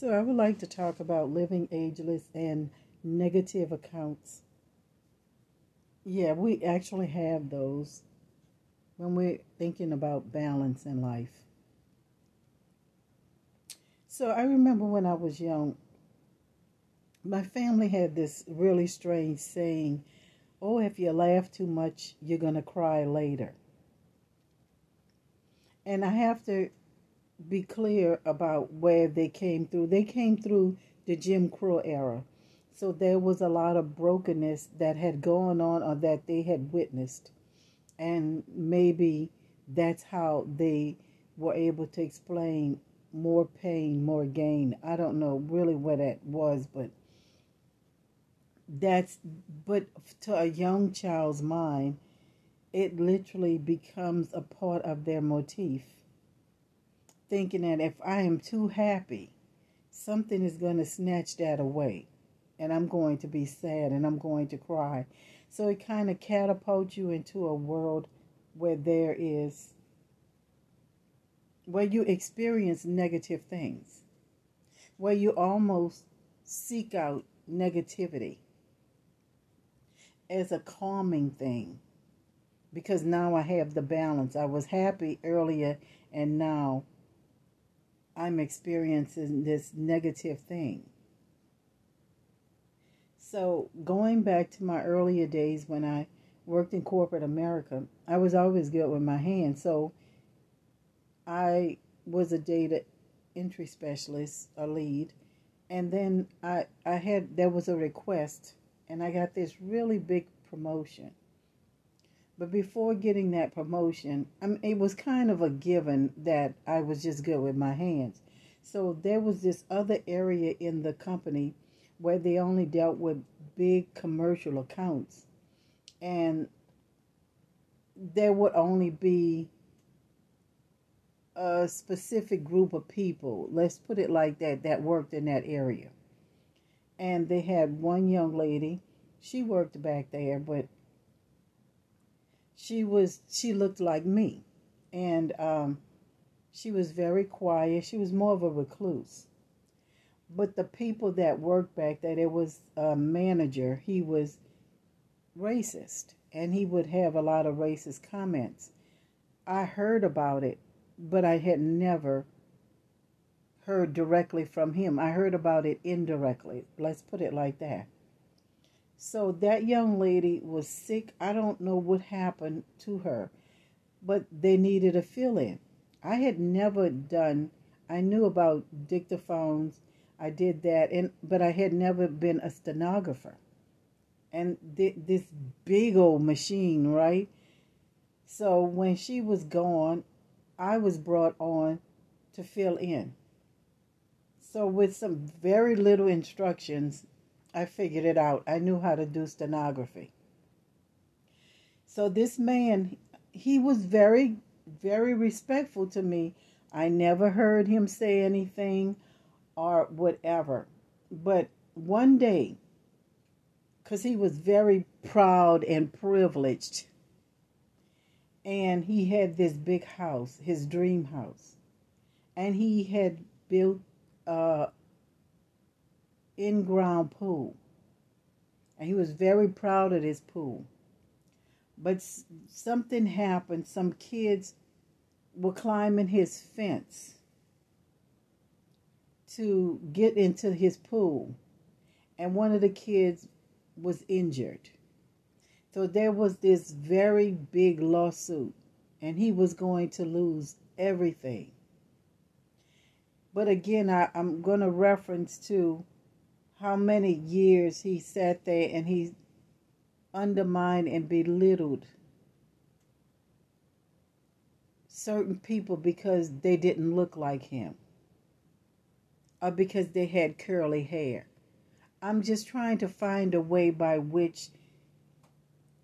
So, I would like to talk about living ageless and negative accounts. Yeah, we actually have those when we're thinking about balance in life. So, I remember when I was young, my family had this really strange saying, Oh, if you laugh too much, you're going to cry later. And I have to be clear about where they came through. They came through the Jim Crow era. So there was a lot of brokenness that had gone on or that they had witnessed. And maybe that's how they were able to explain more pain, more gain. I don't know really what that was, but that's but to a young child's mind, it literally becomes a part of their motif thinking that if I am too happy, something is going to snatch that away. And I'm going to be sad and I'm going to cry. So it kind of catapults you into a world where there is, where you experience negative things, where you almost seek out negativity as a calming thing. Because now I have the balance. I was happy earlier and now I'm experiencing this negative thing. So, going back to my earlier days when I worked in corporate America, I was always good with my hands. So, I was a data entry specialist, a lead, and then I I had there was a request and I got this really big promotion. But before getting that promotion, I mean, it was kind of a given that I was just good with my hands. So there was this other area in the company where they only dealt with big commercial accounts. And there would only be a specific group of people, let's put it like that, that worked in that area. And they had one young lady, she worked back there, but she was she looked like me. And um, she was very quiet. She was more of a recluse. But the people that worked back there there was a manager. He was racist. And he would have a lot of racist comments. I heard about it but i had never heard directly from him. I heard about it indirectly. Let's put it like that so that young lady was sick. I don't know what happened to her, but they needed a fill in. I had never done, I knew about dictaphones. I did that, and but I had never been a stenographer. And th- this big old machine, right? So when she was gone, I was brought on to fill in. So with some very little instructions, I figured it out. I knew how to do stenography. So this man, he was very, very respectful to me. I never heard him say anything or whatever. But one day, because he was very proud and privileged, and he had this big house, his dream house, and he had built uh, in ground pool. And he was very proud of his pool. But something happened. Some kids were climbing his fence to get into his pool. And one of the kids was injured. So there was this very big lawsuit, and he was going to lose everything. But again, I, am going to reference to how many years he sat there and he undermined and belittled certain people because they didn't look like him or because they had curly hair. I'm just trying to find a way by which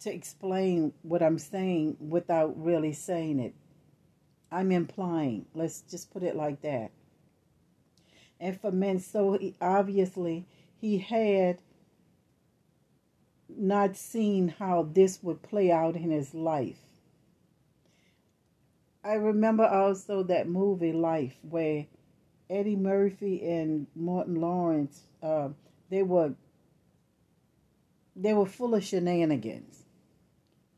to explain what I'm saying without really saying it. I'm implying. Let's just put it like that. And for men, so obviously he had not seen how this would play out in his life. I remember also that movie Life where Eddie Murphy and Martin Lawrence, uh, they were they were full of shenanigans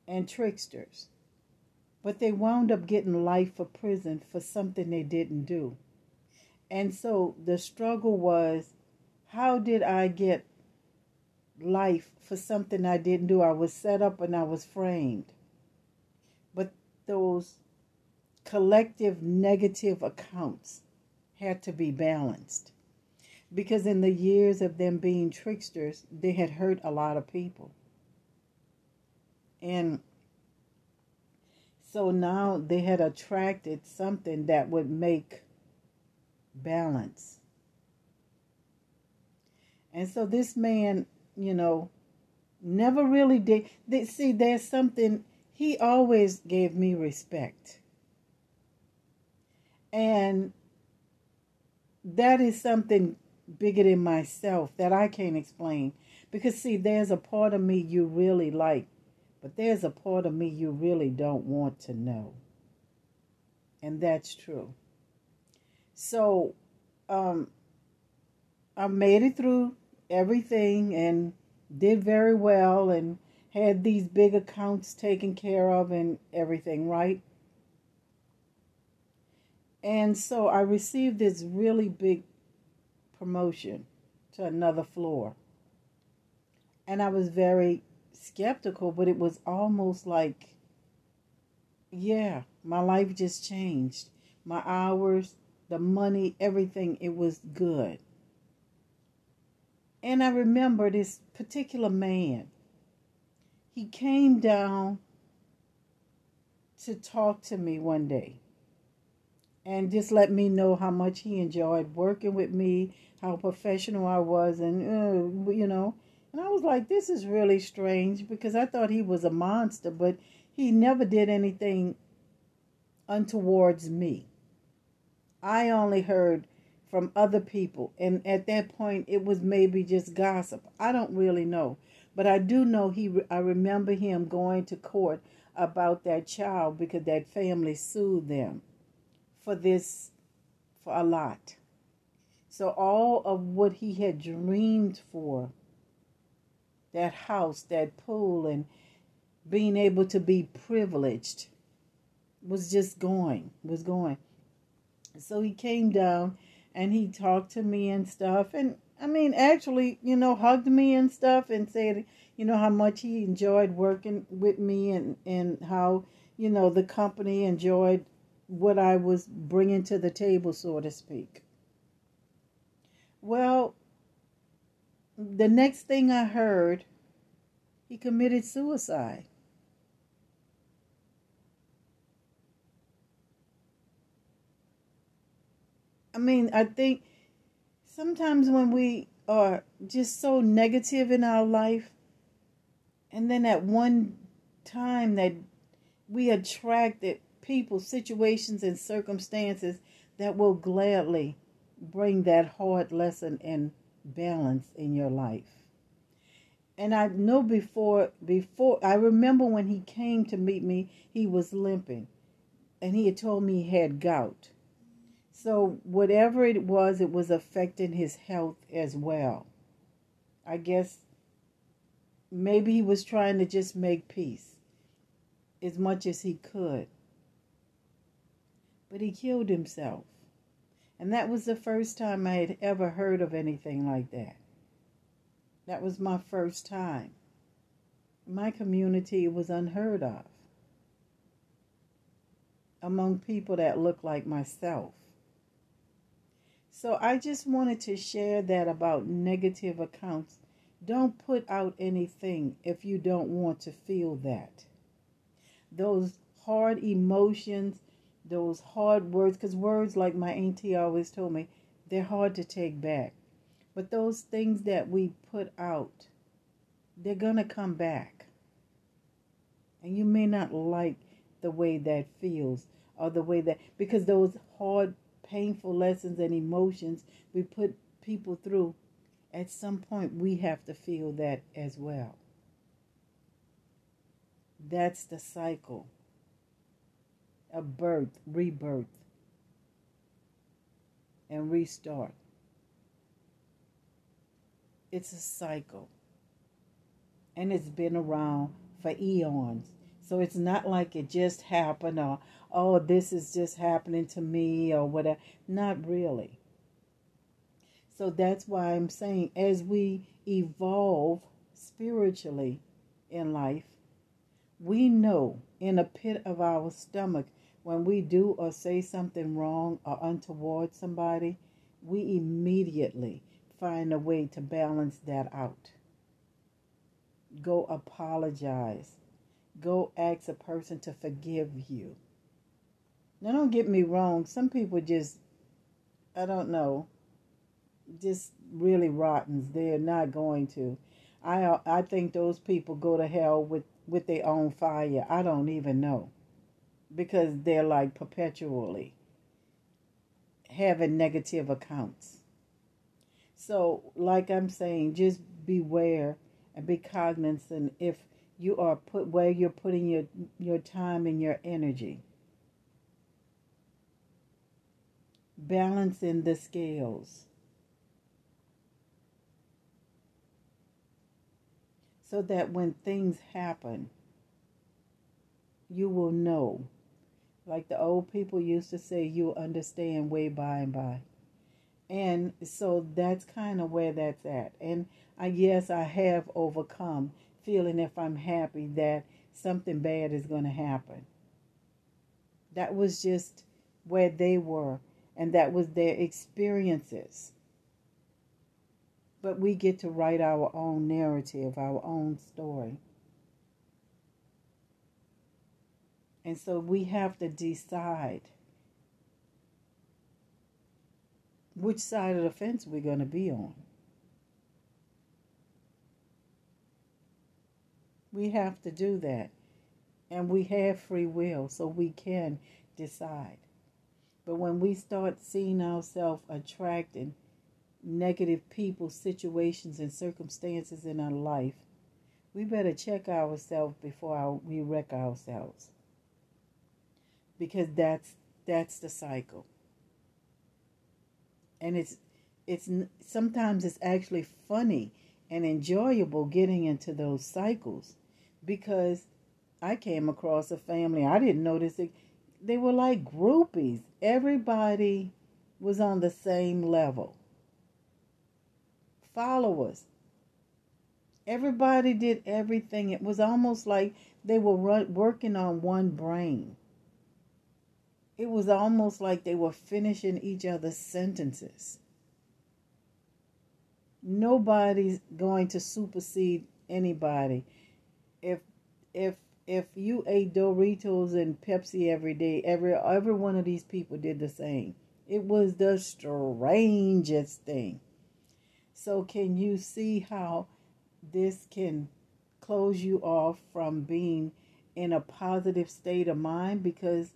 and tricksters. But they wound up getting life for prison for something they didn't do. And so the struggle was how did I get life for something I didn't do? I was set up and I was framed. But those collective negative accounts had to be balanced because in the years of them being tricksters, they had hurt a lot of people. And so now they had attracted something that would make balance. And so this man, you know, never really did. They, see, there's something, he always gave me respect. And that is something bigger than myself that I can't explain. Because, see, there's a part of me you really like, but there's a part of me you really don't want to know. And that's true. So, um, I made it through everything and did very well and had these big accounts taken care of and everything, right? And so I received this really big promotion to another floor. And I was very skeptical, but it was almost like, yeah, my life just changed. My hours, the money, everything, it was good. And I remember this particular man. He came down to talk to me one day and just let me know how much he enjoyed working with me, how professional I was, and uh, you know. And I was like, this is really strange because I thought he was a monster, but he never did anything untowards me. I only heard from other people, and at that point, it was maybe just gossip. I don't really know, but I do know he. I remember him going to court about that child because that family sued them for this for a lot. So all of what he had dreamed for, that house, that pool, and being able to be privileged was just going, was going. So he came down and he talked to me and stuff. And I mean, actually, you know, hugged me and stuff and said, you know, how much he enjoyed working with me and, and how, you know, the company enjoyed what I was bringing to the table, so to speak. Well, the next thing I heard, he committed suicide. I mean, I think sometimes when we are just so negative in our life, and then at one time that we attracted people, situations, and circumstances that will gladly bring that hard lesson and balance in your life. And I know before before I remember when he came to meet me, he was limping. And he had told me he had gout. So whatever it was, it was affecting his health as well. I guess maybe he was trying to just make peace as much as he could but he killed himself. And that was the first time I had ever heard of anything like that. That was my first time. My community was unheard of among people that look like myself. So I just wanted to share that about negative accounts. Don't put out anything if you don't want to feel that. Those hard emotions those hard words, because words, like my auntie always told me, they're hard to take back. But those things that we put out, they're going to come back. And you may not like the way that feels or the way that, because those hard, painful lessons and emotions we put people through, at some point we have to feel that as well. That's the cycle a birth, rebirth. and restart. It's a cycle. And it's been around for eons. So it's not like it just happened or, oh, this is just happening to me or whatever. Not really. So that's why I'm saying as we evolve spiritually in life, we know in a pit of our stomach when we do or say something wrong or untoward somebody, we immediately find a way to balance that out. Go apologize. Go ask a person to forgive you. Now, don't get me wrong. Some people just, I don't know, just really rottens. They're not going to. I I think those people go to hell with with their own fire. I don't even know because they're like perpetually having negative accounts. So, like I'm saying, just beware and be cognizant if you are put where you're putting your your time and your energy. Balancing the scales. So that when things happen, you will know like the old people used to say, you'll understand way by and by. And so that's kind of where that's at. And I guess I have overcome feeling if I'm happy that something bad is going to happen. That was just where they were, and that was their experiences. But we get to write our own narrative, our own story. And so we have to decide which side of the fence we're going to be on. We have to do that. And we have free will, so we can decide. But when we start seeing ourselves attracting negative people, situations, and circumstances in our life, we better check ourselves before we wreck ourselves. Because that's that's the cycle. And it's it's sometimes it's actually funny and enjoyable getting into those cycles because I came across a family I didn't notice it they were like groupies. Everybody was on the same level. Followers. Everybody did everything. It was almost like they were run, working on one brain. It was almost like they were finishing each other's sentences. Nobody's going to supersede anybody. If if if you ate Doritos and Pepsi every day, every every one of these people did the same. It was the strangest thing. So can you see how this can close you off from being in a positive state of mind because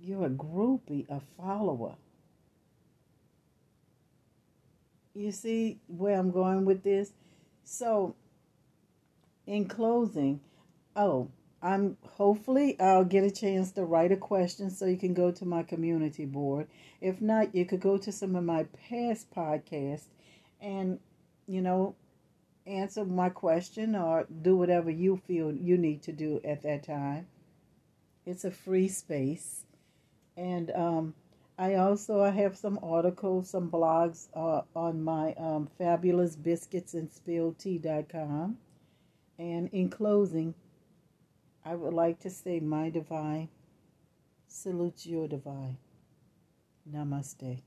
you're a groupie, a follower. You see where I'm going with this? So, in closing, oh, I'm hopefully I'll get a chance to write a question so you can go to my community board. If not, you could go to some of my past podcasts and, you know, answer my question or do whatever you feel you need to do at that time. It's a free space. And um, I also I have some articles, some blogs uh, on my um, fabulous biscuits and spilled tea.com. And in closing, I would like to say, my divine, salute your divine. Namaste.